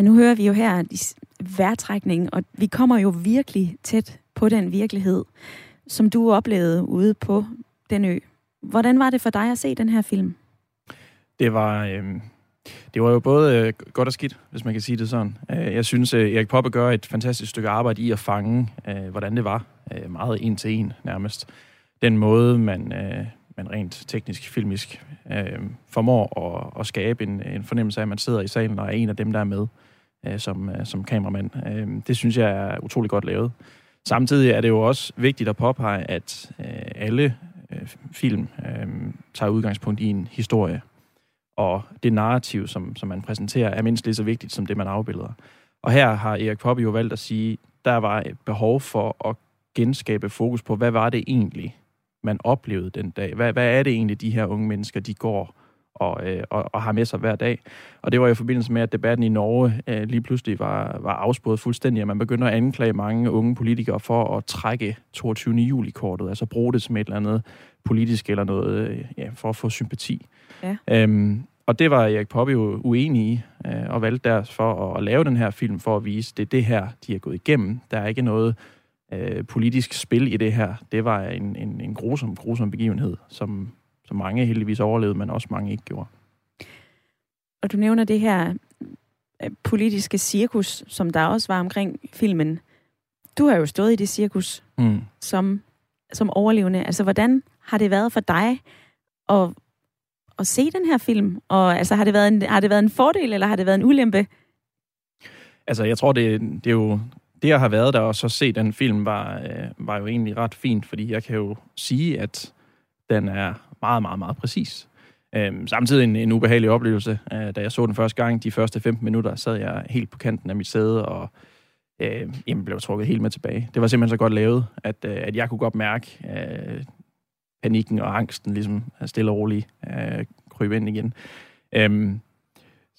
Ja, nu hører vi jo her værtrækningen, og vi kommer jo virkelig tæt på den virkelighed, som du oplevede ude på den ø. Hvordan var det for dig at se den her film? Det var, øh, det var jo både øh, godt og skidt, hvis man kan sige det sådan. Øh, jeg synes, øh, Erik Poppe gør et fantastisk stykke arbejde i at fange, øh, hvordan det var. Øh, meget en til en nærmest. Den måde, man, øh, man rent teknisk, filmisk øh, formår at, at skabe en, en fornemmelse af, at man sidder i salen og er en af dem, der er med øh, Øh, som, øh, som kameramand. Øh, det synes jeg er utrolig godt lavet. Samtidig er det jo også vigtigt at påpege, at øh, alle øh, film øh, tager udgangspunkt i en historie. Og det narrativ, som, som man præsenterer, er mindst lige så vigtigt som det, man afbilder. Og her har Erik Poppe jo valgt at sige, der var et behov for at genskabe fokus på, hvad var det egentlig, man oplevede den dag? Hvad, hvad er det egentlig, de her unge mennesker, de går og, øh, og, og har med sig hver dag. Og det var i forbindelse med, at debatten i Norge øh, lige pludselig var, var afspået fuldstændig, at man begynder at anklage mange unge politikere for at trække 22. juli-kortet, altså bruge det som et eller andet politisk eller noget, øh, ja, for at få sympati. Ja. Øhm, og det var Erik Poppe jo uenig i, øh, og valgte derfor at, at lave den her film for at vise, det er det her, de er gået igennem. Der er ikke noget øh, politisk spil i det her. Det var en, en, en grusom, grusom begivenhed, som som mange heldigvis overlevede, men også mange ikke gjorde. Og du nævner det her øh, politiske cirkus, som der også var omkring filmen. Du har jo stået i det cirkus mm. som, som overlevende. Altså, hvordan har det været for dig at, at se den her film? Og altså, har det, været en, har det været en fordel, eller har det været en ulempe? Altså, jeg tror, det, det er jo... Det at have været der og så se den film var, øh, var jo egentlig ret fint, fordi jeg kan jo sige, at den er meget, meget, meget præcis. Øhm, samtidig en, en ubehagelig oplevelse. Øh, da jeg så den første gang, de første 15 minutter, sad jeg helt på kanten af mit sæde og øh, jamen, blev trukket helt med tilbage. Det var simpelthen så godt lavet, at, øh, at jeg kunne godt mærke øh, panikken og angsten ligesom stille og roligt øh, krybe ind igen. Øhm,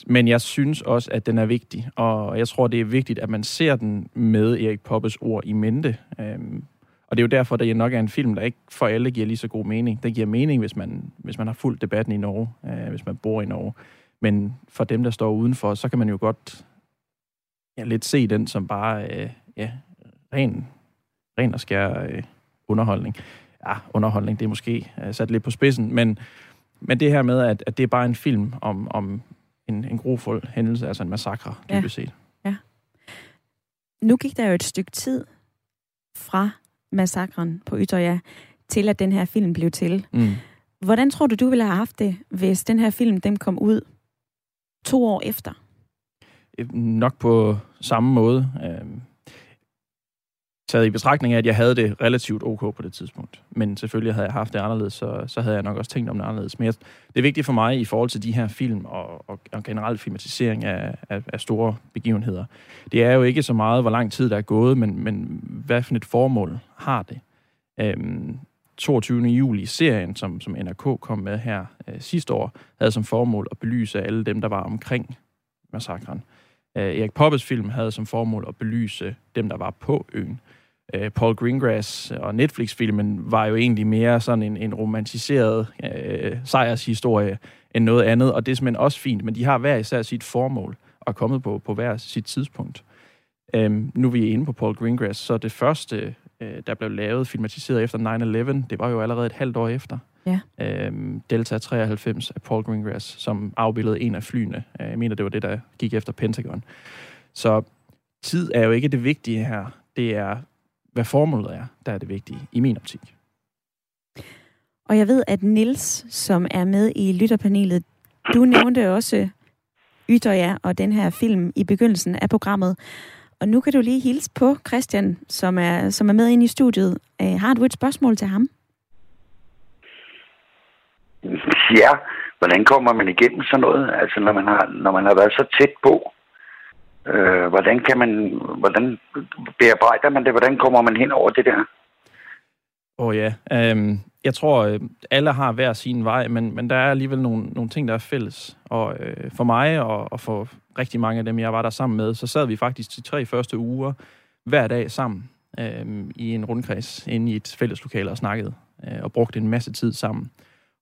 men jeg synes også, at den er vigtig, og jeg tror, det er vigtigt, at man ser den med Erik Poppes ord i mente. Øhm, og det er jo derfor, at det nok er en film, der ikke for alle giver lige så god mening. Den giver mening, hvis man, hvis man har fulgt debatten i Norge, øh, hvis man bor i Norge. Men for dem, der står udenfor, så kan man jo godt ja, lidt se den som bare øh, ja, ren, ren og skær øh, underholdning. Ja, underholdning, det er måske øh, sat lidt på spidsen, men, men det her med, at, at det er bare en film om, om en, en grofuld hændelse, altså en massakre, dybest ja. set. Ja. Nu gik der jo et stykke tid fra massakren på Ytterja, til at den her film blev til. Mm. Hvordan tror du, du ville have haft det, hvis den her film den kom ud to år efter? Nok på samme måde. Taget i betragtning af, at jeg havde det relativt ok på det tidspunkt. Men selvfølgelig havde jeg haft det anderledes, så, så havde jeg nok også tænkt om det anderledes. Men jeg, det er vigtigt for mig i forhold til de her film og, og, og generelt filmatisering af, af, af store begivenheder. Det er jo ikke så meget, hvor lang tid der er gået, men, men hvad for et formål har det? Øhm, 22. juli serien, som, som NRK kom med her øh, sidste år, havde som formål at belyse alle dem, der var omkring massakren. Øh, Erik Poppes film havde som formål at belyse dem, der var på øen. Øh, Paul Greengrass og Netflix-filmen var jo egentlig mere sådan en, en romantiseret øh, sejrshistorie end noget andet, og det er simpelthen også fint, men de har hver især sit formål og kommet på, på hver sit tidspunkt. Øhm, nu er vi inde på Paul Greengrass, så det første, øh, der blev lavet, filmatiseret efter 9-11, det var jo allerede et halvt år efter. Ja. Øhm, Delta 93 af Paul Greengrass, som afbildede en af flyene. Øh, jeg mener, det var det, der gik efter Pentagon. Så tid er jo ikke det vigtige her. Det er hvad formålet er, der er det vigtige i min optik. Og jeg ved, at Nils, som er med i lytterpanelet, du nævnte også Ytterja og den her film i begyndelsen af programmet. Og nu kan du lige hilse på Christian, som er, som er med inde i studiet. Uh, har du et spørgsmål til ham? Ja, hvordan kommer man igennem sådan noget? Altså når man har, når man har været så tæt på, Øh, hvordan kan man, hvordan bearbejder man det? Hvordan kommer man hen over det der? Åh oh, ja, øhm, jeg tror, øh, alle har hver sin vej, men, men der er alligevel nogle, nogle ting, der er fælles. Og øh, for mig og, og for rigtig mange af dem, jeg var der sammen med, så sad vi faktisk de tre første uger hver dag sammen øh, i en rundkreds inde i et fælles lokale og snakkede øh, og brugte en masse tid sammen.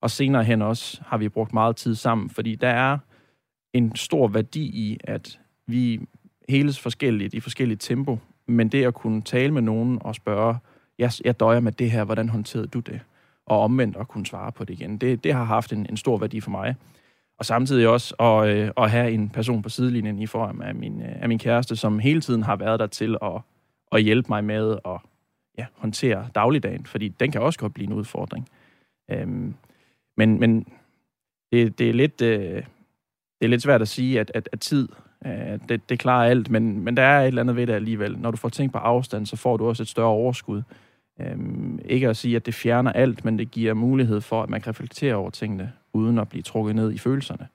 Og senere hen også har vi brugt meget tid sammen, fordi der er en stor værdi i, at vi heles forskelligt i forskellige tempo, men det at kunne tale med nogen og spørge, jeg, jeg døjer med det her, hvordan håndterede du det? Og omvendt at kunne svare på det igen, det, det har haft en, en stor værdi for mig. Og samtidig også at, øh, at have en person på sidelinjen i form af min, øh, af min kæreste, som hele tiden har været der til at, at hjælpe mig med at ja, håndtere dagligdagen, fordi den kan også godt blive en udfordring. Øhm, men men det, det, er lidt, øh, det er lidt svært at sige, at, at, at tid Øh, det, det klarer alt, men, men der er et eller andet ved det alligevel. Når du får ting på afstand, så får du også et større overskud. Øh, ikke at sige, at det fjerner alt, men det giver mulighed for, at man kan reflektere over tingene, uden at blive trukket ned i følelserne.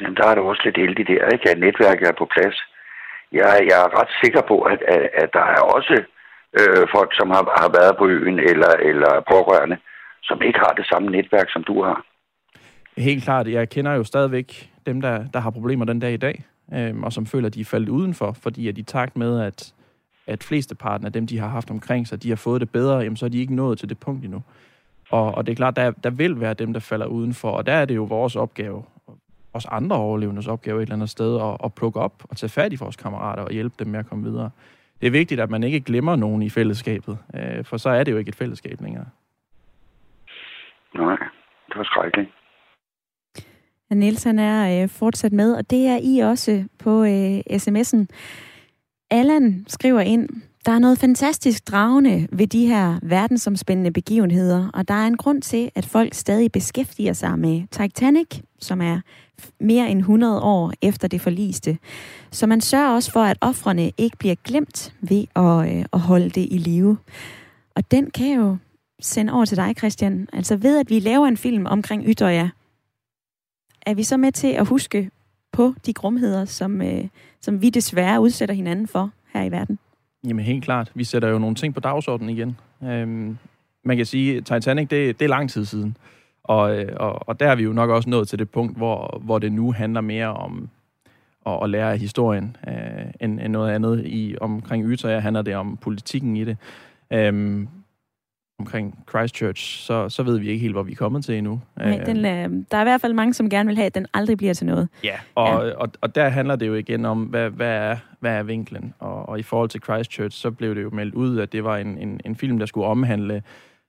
Jamen, der er du også lidt heldig der, ikke? at netværket er på plads. Jeg, jeg er ret sikker på, at, at, at der er også øh, folk, som har, har været på øen, eller, eller pårørende, som ikke har det samme netværk, som du har. Helt klart. Jeg kender jo stadigvæk dem, der, der har problemer den dag i dag, øh, og som føler, at de er faldet udenfor, fordi at i takt med, at, at flesteparten af dem, de har haft omkring sig, de har fået det bedre, jamen, så er de ikke nået til det punkt endnu. Og, og det er klart, der, der vil være dem, der falder udenfor, og der er det jo vores opgave, også andre overlevendes opgave et eller andet sted, at, at plukke op og tage fat i vores kammerater og hjælpe dem med at komme videre. Det er vigtigt, at man ikke glemmer nogen i fællesskabet, øh, for så er det jo ikke et fællesskab længere. Nej, det var skrækkeligt. Niels han er øh, fortsat med, og det er I også på øh, sms'en. Allan skriver ind, der er noget fantastisk dragende ved de her verdensomspændende begivenheder, og der er en grund til, at folk stadig beskæftiger sig med Titanic, som er mere end 100 år efter det forliste. Så man sørger også for, at offrene ikke bliver glemt ved at, øh, at holde det i live. Og den kan jo sende over til dig, Christian. Altså ved, at vi laver en film omkring Ytterja, er vi så med til at huske på de grumheder, som, øh, som vi desværre udsætter hinanden for her i verden? Jamen helt klart. Vi sætter jo nogle ting på dagsordenen igen. Øhm, man kan sige, Titanic, det, det er lang tid siden. Og, øh, og, og der er vi jo nok også nået til det punkt, hvor, hvor det nu handler mere om at, at lære af historien, øh, end, end noget andet. I, omkring Utøya handler det om politikken i det. Øhm, omkring Christchurch, så, så ved vi ikke helt, hvor vi er kommet til endnu. Nej, den, øh, der er i hvert fald mange, som gerne vil have, at den aldrig bliver til noget. Ja, og, ja. og, og der handler det jo igen om, hvad, hvad, er, hvad er vinklen? Og, og i forhold til Christchurch, så blev det jo meldt ud, at det var en, en, en film, der skulle omhandle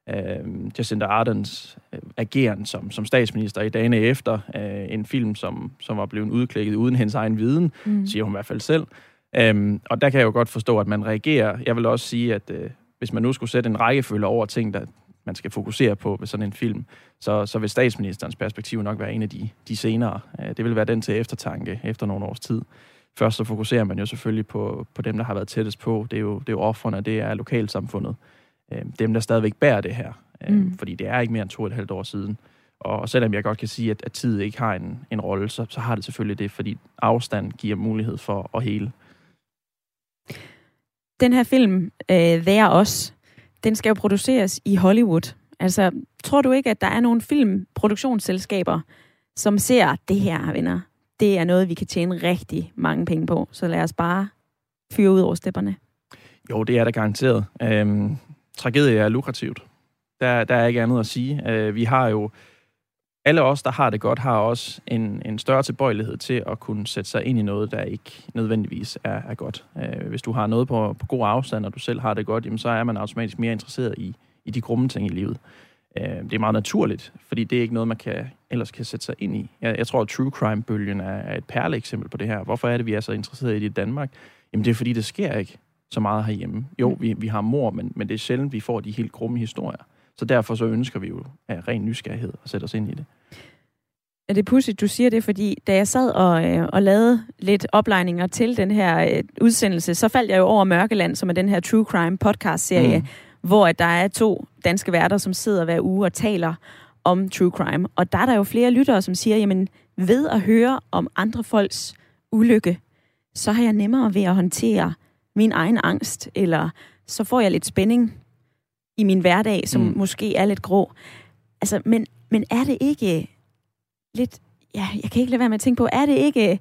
øh, Jacinda Ardens øh, ageren som, som statsminister i dagene efter. Øh, en film, som, som var blevet udklækket uden hendes egen viden, mm. siger hun i hvert fald selv. Øhm, og der kan jeg jo godt forstå, at man reagerer. Jeg vil også sige, at øh, hvis man nu skulle sætte en rækkefølge over ting, der man skal fokusere på ved sådan en film, så, så vil statsministerens perspektiv nok være en af de, de senere. Øh, det vil være den til eftertanke efter nogle års tid. Først så fokuserer man jo selvfølgelig på, på dem, der har været tættest på. Det er jo, det er jo offrene, det er lokalsamfundet. Øh, dem, der stadigvæk bærer det her. Øh, mm. Fordi det er ikke mere end to og et halvt år siden. Og selvom jeg godt kan sige, at, at tid ikke har en, en rolle, så, så har det selvfølgelig det, fordi afstand giver mulighed for at hele den her film, øh, Vær os, den skal jo produceres i Hollywood. Altså, tror du ikke, at der er nogle filmproduktionsselskaber, som ser det her, venner? Det er noget, vi kan tjene rigtig mange penge på. Så lad os bare fyre ud over stepperne. Jo, det er der garanteret. Øhm, tragedie er lukrativt. Der, der er ikke andet at sige. Øh, vi har jo alle os, der har det godt, har også en, en større tilbøjelighed til at kunne sætte sig ind i noget, der ikke nødvendigvis er, er godt. Øh, hvis du har noget på, på god afstand, og du selv har det godt, jamen, så er man automatisk mere interesseret i, i de grumme ting i livet. Øh, det er meget naturligt, fordi det er ikke noget, man kan, ellers kan sætte sig ind i. Jeg, jeg tror, at true crime-bølgen er, er et perle eksempel på det her. Hvorfor er det, vi er så interesseret i det i Danmark? Jamen det er, fordi det sker ikke så meget herhjemme. Jo, mm. vi, vi har mor, men, men det er sjældent, vi får de helt grumme historier. Så derfor så ønsker vi jo af ren nysgerrighed at sætte os ind i det. Er det pudsigt, du siger det, fordi da jeg sad og, øh, og lavede lidt oplejninger til den her øh, udsendelse, så faldt jeg jo over Mørkeland, som er den her True Crime podcast-serie, mm. hvor at der er to danske værter, som sidder hver uge og taler om true crime. Og der er der jo flere lyttere, som siger, jamen ved at høre om andre folks ulykke, så har jeg nemmere ved at håndtere min egen angst, eller så får jeg lidt spænding i min hverdag, som mm. måske er lidt grå. Altså, men, men er det ikke lidt... Ja, jeg kan ikke lade være med at tænke på, er det ikke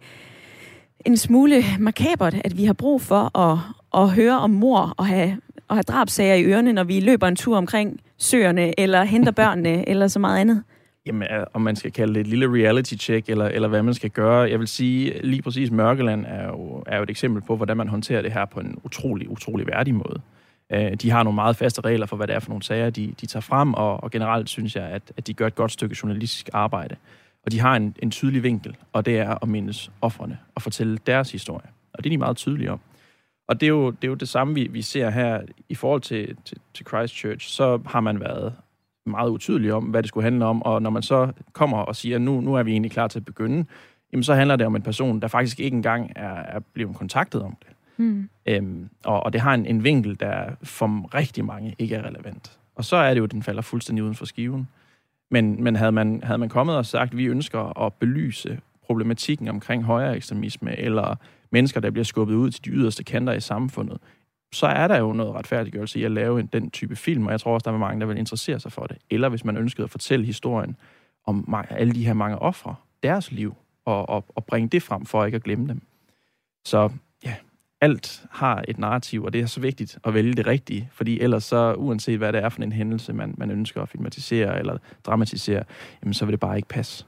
en smule makabert, at vi har brug for at, at høre om mor og have, og have drabsager i ørerne, når vi løber en tur omkring søerne, eller henter børnene, eller så meget andet? Jamen, om man skal kalde det et lille reality check, eller, eller hvad man skal gøre. Jeg vil sige, lige præcis Mørkeland er jo, er jo et eksempel på, hvordan man håndterer det her på en utrolig, utrolig værdig måde. Øh, de har nogle meget faste regler for, hvad det er for nogle sager, de, de tager frem, og, og generelt synes jeg, at, at de gør et godt stykke journalistisk arbejde. Og de har en, en tydelig vinkel, og det er at mindes offerne og fortælle deres historie. Og det er de meget tydelige om. Og det er jo det, er jo det samme, vi, vi ser her i forhold til, til, til Christchurch. Så har man været meget utydelig om, hvad det skulle handle om, og når man så kommer og siger, nu, nu er vi egentlig klar til at begynde, jamen så handler det om en person, der faktisk ikke engang er, er blevet kontaktet om det. Mm. Øhm, og, og det har en, en vinkel, der for rigtig mange ikke er relevant. Og så er det jo, at den falder fuldstændig uden for skiven. Men, men havde, man, havde man kommet og sagt, at vi ønsker at belyse problematikken omkring højere ekstremisme, eller mennesker, der bliver skubbet ud til de yderste kanter i samfundet, så er der jo noget retfærdiggørelse i at lave en, den type film, og jeg tror også, der er mange, der vil interessere sig for det. Eller hvis man ønskede at fortælle historien om alle de her mange ofre, deres liv, og, og, og bringe det frem for ikke at glemme dem. Så alt har et narrativ, og det er så vigtigt at vælge det rigtige, fordi ellers så, uanset hvad det er for en hændelse, man, man ønsker at filmatisere eller dramatisere, jamen så vil det bare ikke passe.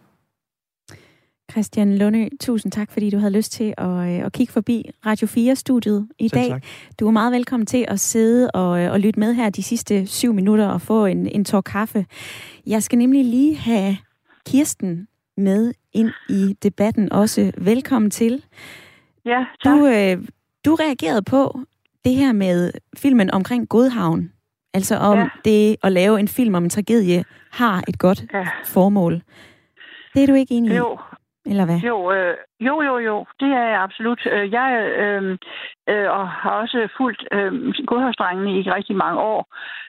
Christian Lunde, tusind tak, fordi du havde lyst til at, øh, at kigge forbi Radio 4-studiet i Selv dag. Tak. Du er meget velkommen til at sidde og, øh, og lytte med her de sidste syv minutter og få en, en tår kaffe. Jeg skal nemlig lige have Kirsten med ind i debatten også. Velkommen til. Ja, tak. Du, øh, du reagerede på det her med filmen omkring Godhavn. Altså om ja. det at lave en film om en tragedie har et godt ja. formål. Det er du ikke enig i? Jo. Eller hvad? Jo, øh, jo, jo, jo. Det er jeg absolut. Øh, jeg øh, øh, og har også fulgt øh, godhavnsdrengene i rigtig mange år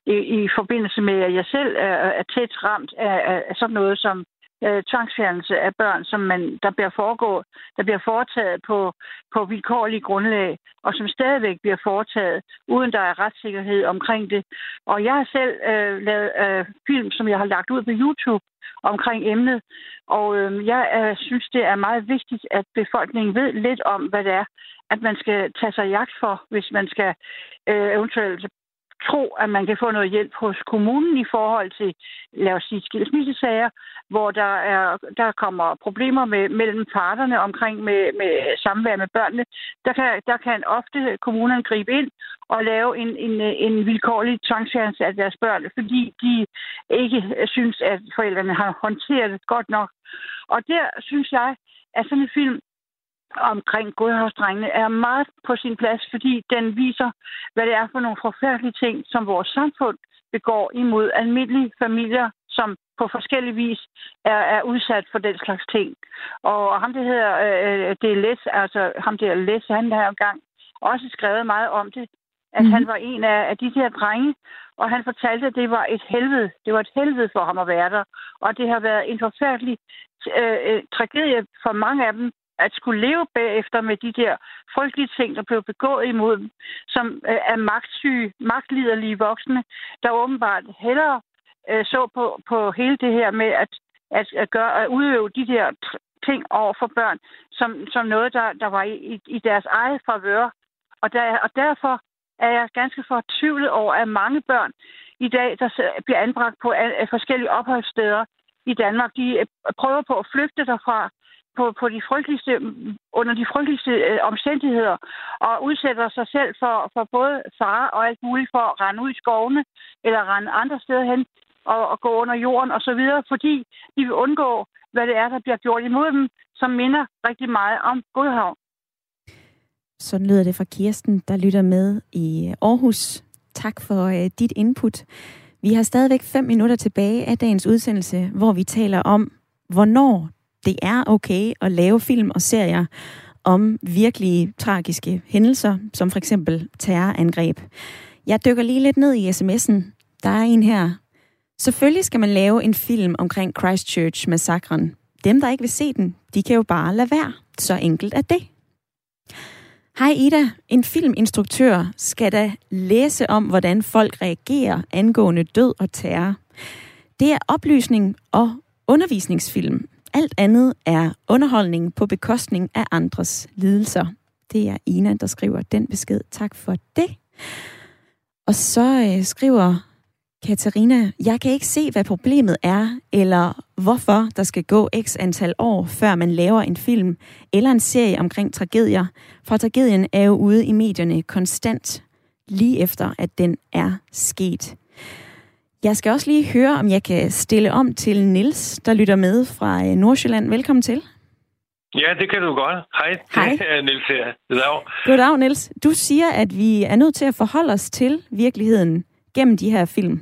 i, i forbindelse med, at jeg selv er, er tæt ramt af, af sådan noget som øh, tvangsfjernelse af børn, som man, der bliver foregået, der bliver foretaget på, på vilkårlige grundlag, og som stadigvæk bliver foretaget, uden der er retssikkerhed omkring det. Og jeg har selv øh, lavet øh, film, som jeg har lagt ud på YouTube omkring emnet, og øh, jeg øh, synes, det er meget vigtigt, at befolkningen ved lidt om, hvad det er, at man skal tage sig jagt for, hvis man skal øh, eventuelt tro, at man kan få noget hjælp hos kommunen i forhold til, lad os sige, skilsmissesager, hvor der, er, der kommer problemer med, mellem parterne omkring med, med samvær med børnene. Der kan, der kan ofte kommunerne gribe ind og lave en, en, en vilkårlig tvangsfjernelse af deres børn, fordi de ikke synes, at forældrene har håndteret det godt nok. Og der synes jeg, at sådan en film omkring godhavsdrengene er meget på sin plads, fordi den viser, hvad det er for nogle forfærdelige ting, som vores samfund begår imod almindelige familier, som på forskellige vis er, er udsat for den slags ting. Og ham, det hedder, øh, det er Les, altså ham der Les, han har engang også skrevet meget om det, at mm. han var en af, af de her drenge, og han fortalte, at det var et helvede. Det var et helvede for ham at være der, og det har været en forfærdelig øh, øh tragedie for mange af dem, at skulle leve bagefter med de der frygtelige ting, der blev begået imod dem, som øh, er magtsyge, magtliderlige voksne, der åbenbart hellere øh, så på, på hele det her med at, at, at, gøre, at udøve de der ting over for børn, som, som noget, der, der var i, i deres eget favør. Og, der, og derfor er jeg ganske fortvivlet over, at mange børn i dag, der bliver anbragt på forskellige opholdssteder i Danmark, de øh, prøver på at flygte derfra, på, på de frygteligste, under de frygteligste øh, omstændigheder, og udsætter sig selv for, for både fare og alt muligt for at rende ud i skovene, eller rende andre steder hen, og, og gå under jorden og så videre, fordi de vil undgå, hvad det er, der bliver gjort imod dem, som minder rigtig meget om Godhavn. Sådan lyder det fra Kirsten, der lytter med i Aarhus. Tak for øh, dit input. Vi har stadigvæk fem minutter tilbage af dagens udsendelse, hvor vi taler om, hvornår det er okay at lave film og serier om virkelige tragiske hændelser, som for eksempel terrorangreb. Jeg dykker lige lidt ned i sms'en. Der er en her. Selvfølgelig skal man lave en film omkring Christchurch-massakren. Dem, der ikke vil se den, de kan jo bare lade være. Så enkelt er det. Hej Ida, en filminstruktør skal da læse om, hvordan folk reagerer angående død og terror. Det er oplysning og undervisningsfilm, alt andet er underholdning på bekostning af andres lidelser. Det er Ina, der skriver den besked. Tak for det. Og så øh, skriver Katarina, jeg kan ikke se, hvad problemet er, eller hvorfor der skal gå x antal år, før man laver en film eller en serie omkring tragedier. For tragedien er jo ude i medierne konstant, lige efter at den er sket. Jeg skal også lige høre, om jeg kan stille om til Nils, der lytter med fra øh, Nordsjælland. Velkommen til. Ja, det kan du godt. Hej, Hej. det er Niels her. Goddag. Goddag, Niels. Du siger, at vi er nødt til at forholde os til virkeligheden gennem de her film.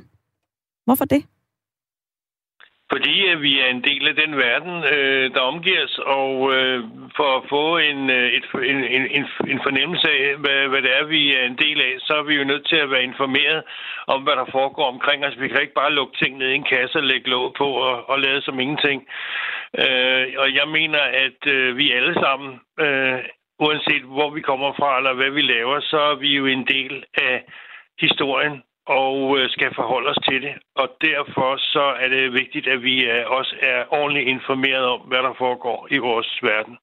Hvorfor det? Fordi at vi er en del af den verden, øh, der omgiver os, og øh, for at få en, øh, et, en, en, en fornemmelse af, hvad, hvad det er, vi er en del af, så er vi jo nødt til at være informeret om, hvad der foregår omkring os. Vi kan ikke bare lukke ting ned i en kasse og lægge låg på og, og lade som ingenting. Øh, og jeg mener, at øh, vi alle sammen, øh, uanset hvor vi kommer fra eller hvad vi laver, så er vi jo en del af historien og øh, skal forholde os til det. Og derfor så er det vigtigt, at vi øh, også er ordentligt informeret om, hvad der foregår i vores verden.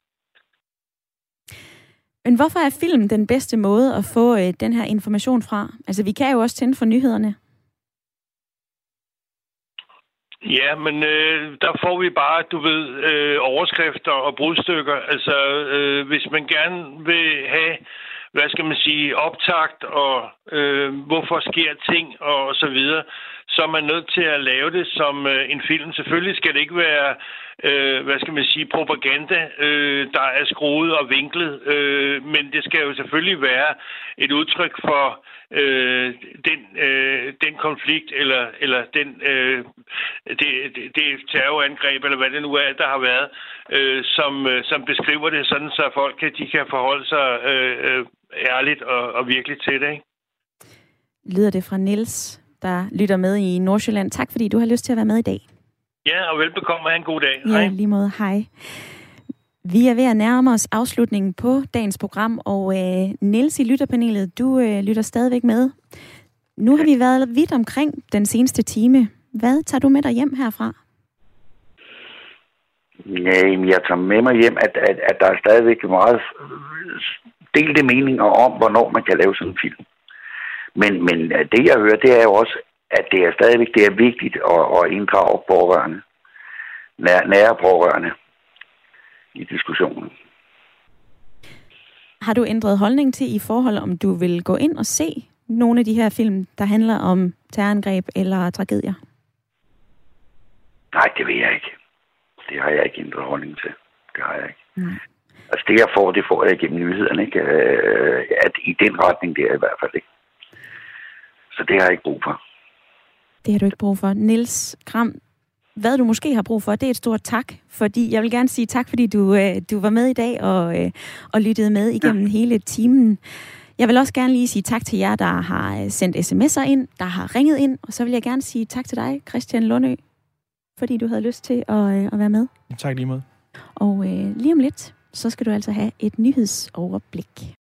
Men hvorfor er film den bedste måde at få øh, den her information fra? Altså, vi kan jo også tænde for nyhederne. Ja, men øh, der får vi bare, du ved, øh, overskrifter og brudstykker. Altså, øh, hvis man gerne vil have hvad skal man sige, optakt og øh, hvorfor sker ting og så videre, så er man nødt til at lave det som øh, en film. Selvfølgelig skal det ikke være, øh, hvad skal man sige, propaganda, øh, der er skruet og vinklet, øh, men det skal jo selvfølgelig være et udtryk for øh, den, øh, den konflikt eller, eller den, øh, det, det, det terrorangreb, eller hvad det nu er, der har været, øh, som, øh, som beskriver det sådan, så folk kan, de kan forholde sig øh, øh ærligt og, og virkelig til det. Ikke? Lyder det fra Nils, der lytter med i Nordsjælland. Tak fordi du har lyst til at være med i dag. Ja, og velbekomme og have en god dag. Ja, lige måde. Hej. Vi er ved at nærme os afslutningen på dagens program, og øh, Niels i lytterpanelet, du øh, lytter stadigvæk med. Nu har vi været vidt omkring den seneste time. Hvad tager du med dig hjem herfra? Ja, jeg tager med mig hjem, at, at, at der er stadigvæk meget delte meninger om, hvornår man kan lave sådan en film. Men, men det, jeg hører, det er jo også, at det er stadigvæk det er vigtigt at, at inddrage pårørende, nær, nære pårørende i diskussionen. Har du ændret holdning til i forhold, om du vil gå ind og se nogle af de her film, der handler om terrorangreb eller tragedier? Nej, det vil jeg ikke. Det har jeg ikke ændret holdning til. Det har jeg ikke. Nej. Altså det, jeg får, det får jeg gennem nyhederne. Ikke? Øh, at i den retning, det er i hvert fald ikke. Så det har jeg ikke brug for. Det har du ikke brug for. Nils Kram, hvad du måske har brug for, det er et stort tak. Fordi jeg vil gerne sige tak, fordi du, øh, du var med i dag og, øh, og lyttede med igennem ja. hele timen. Jeg vil også gerne lige sige tak til jer, der har øh, sendt sms'er ind, der har ringet ind. Og så vil jeg gerne sige tak til dig, Christian Lundø, fordi du havde lyst til at, øh, at være med. Tak lige måde. Og øh, lige om lidt, så skal du altså have et nyhedsoverblik.